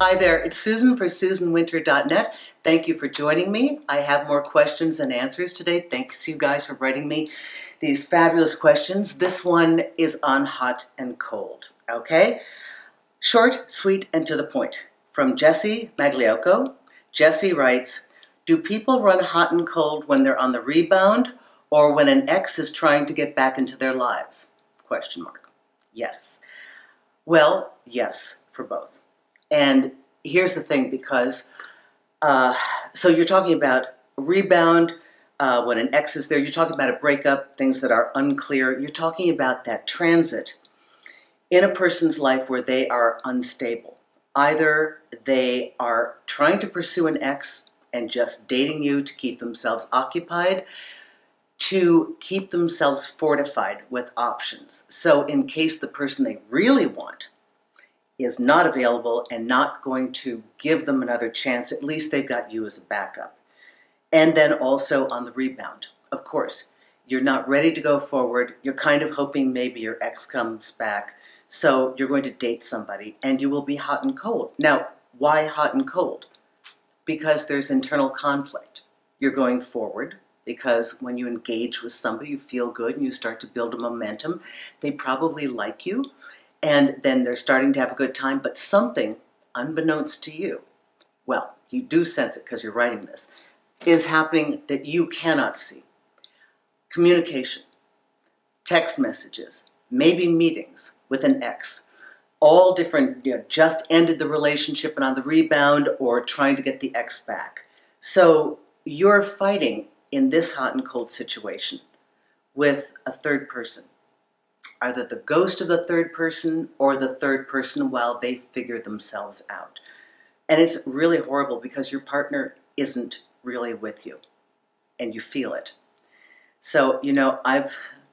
Hi there, it's Susan for SusanWinter.net. Thank you for joining me. I have more questions and answers today. Thanks you guys for writing me these fabulous questions. This one is on hot and cold, okay? Short, sweet, and to the point. From Jessie Magliocco. Jessie writes, do people run hot and cold when they're on the rebound or when an ex is trying to get back into their lives? Question mark. Yes. Well, yes, for both. And here's the thing because, uh, so you're talking about rebound, uh, when an ex is there, you're talking about a breakup, things that are unclear. You're talking about that transit in a person's life where they are unstable. Either they are trying to pursue an ex and just dating you to keep themselves occupied, to keep themselves fortified with options. So, in case the person they really want is not available and not going to give them another chance, at least they've got you as a backup. And then also on the rebound, of course. You're not ready to go forward. You're kind of hoping maybe your ex comes back. So you're going to date somebody and you will be hot and cold. Now, why hot and cold? Because there's internal conflict. You're going forward because when you engage with somebody, you feel good and you start to build a momentum. They probably like you and then they're starting to have a good time, but something, unbeknownst to you, well, you do sense it because you're writing this, is happening that you cannot see. Communication, text messages, maybe meetings with an ex, all different, you know, just ended the relationship and on the rebound or trying to get the ex back. So you're fighting in this hot and cold situation with a third person either the ghost of the third person or the third person while they figure themselves out. And it's really horrible because your partner isn't really with you and you feel it. So, you know, I've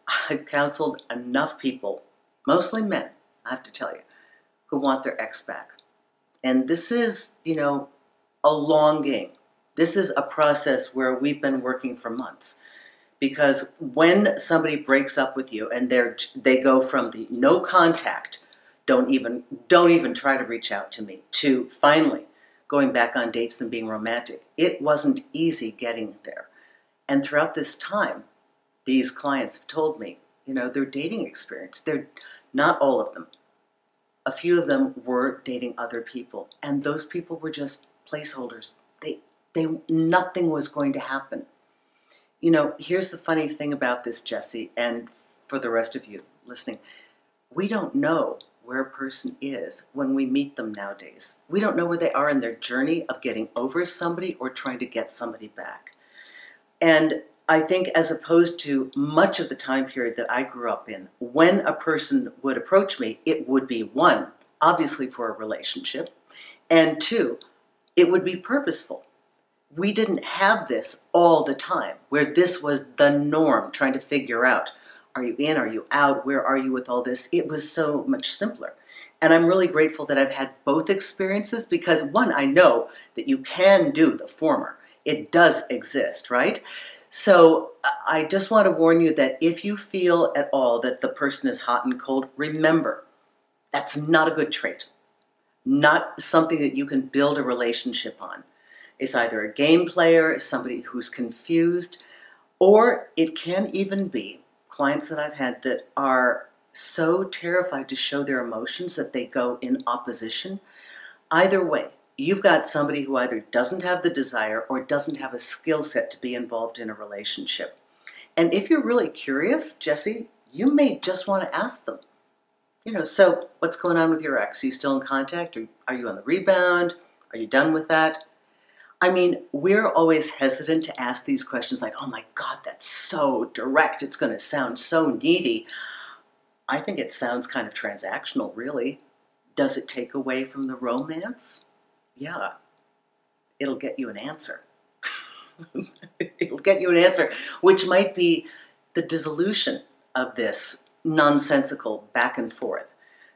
I've counseled enough people, mostly men, I have to tell you, who want their ex back. And this is, you know, a long game. This is a process where we've been working for months because when somebody breaks up with you and they're they go from the no contact don't even don't even try to reach out to me to finally going back on dates and being romantic it wasn't easy getting there. And throughout this time these clients have told me you know their dating experience they're not all of them a few of them were dating other people and those people were just placeholders. They they nothing was going to happen you know, here's the funny thing about this, Jessie, and for the rest of you listening. We don't know where a person is when we meet them nowadays. We don't know where they are in their journey of getting over somebody or trying to get somebody back. And I think, as opposed to much of the time period that I grew up in, when a person would approach me, it would be one, obviously for a relationship, and two, it would be purposeful we didn't have this all the time, where this was the norm, trying to figure out are you in, are you out, where are you with all this? It was so much simpler. And I'm really grateful that I've had both experiences because, one, I know that you can do the former, it does exist, right? So uh, I just want to warn you that if you feel at all that the person is hot and cold, remember that's not a good trait, not something that you can build a relationship on is either a game player, somebody who's confused, or it can even be clients that I've had that are so terrified to show their emotions that they go in opposition. Either way, you've got somebody who either doesn't have the desire or doesn't have a skill set to be involved in a relationship. And if you're really curious, Jessie, you may just want to ask them. You know, so what's going on with your ex? Are you still in contact? Or are you on the rebound? Are you done with that? I mean, we're always hesitant to ask these questions like, oh my God, that's so direct. It's going to sound so needy. I think it sounds kind of transactional, really. Does it take away from the romance? Yeah. It'll get you an answer. It'll get you an answer, which might be the dissolution of this nonsensical back and forth.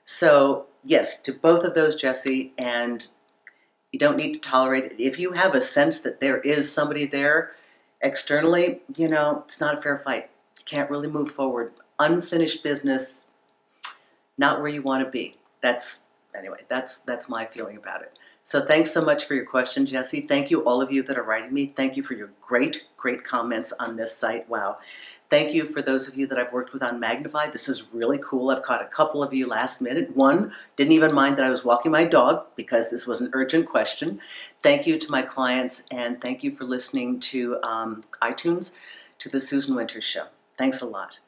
So, yes, to both of those, Jessie, and you don't need to tolerate it. If you have a sense that there is somebody there externally, you know, it's not a fair fight. You can't really move forward. Unfinished business, not where you want to be. That's anyway, that's that's my feeling about it. So thanks so much for your question, Jessie. Thank you, all of you that are writing me. Thank you for your great, great comments on this site. Wow. Thank you for those of you that I've worked with on Magnify. This is really cool. I've caught a couple of you last minute. One didn't even mind that I was walking my dog because this was an urgent question. Thank you to my clients and thank you for listening to um, iTunes to the Susan Winters Show. Thanks a lot.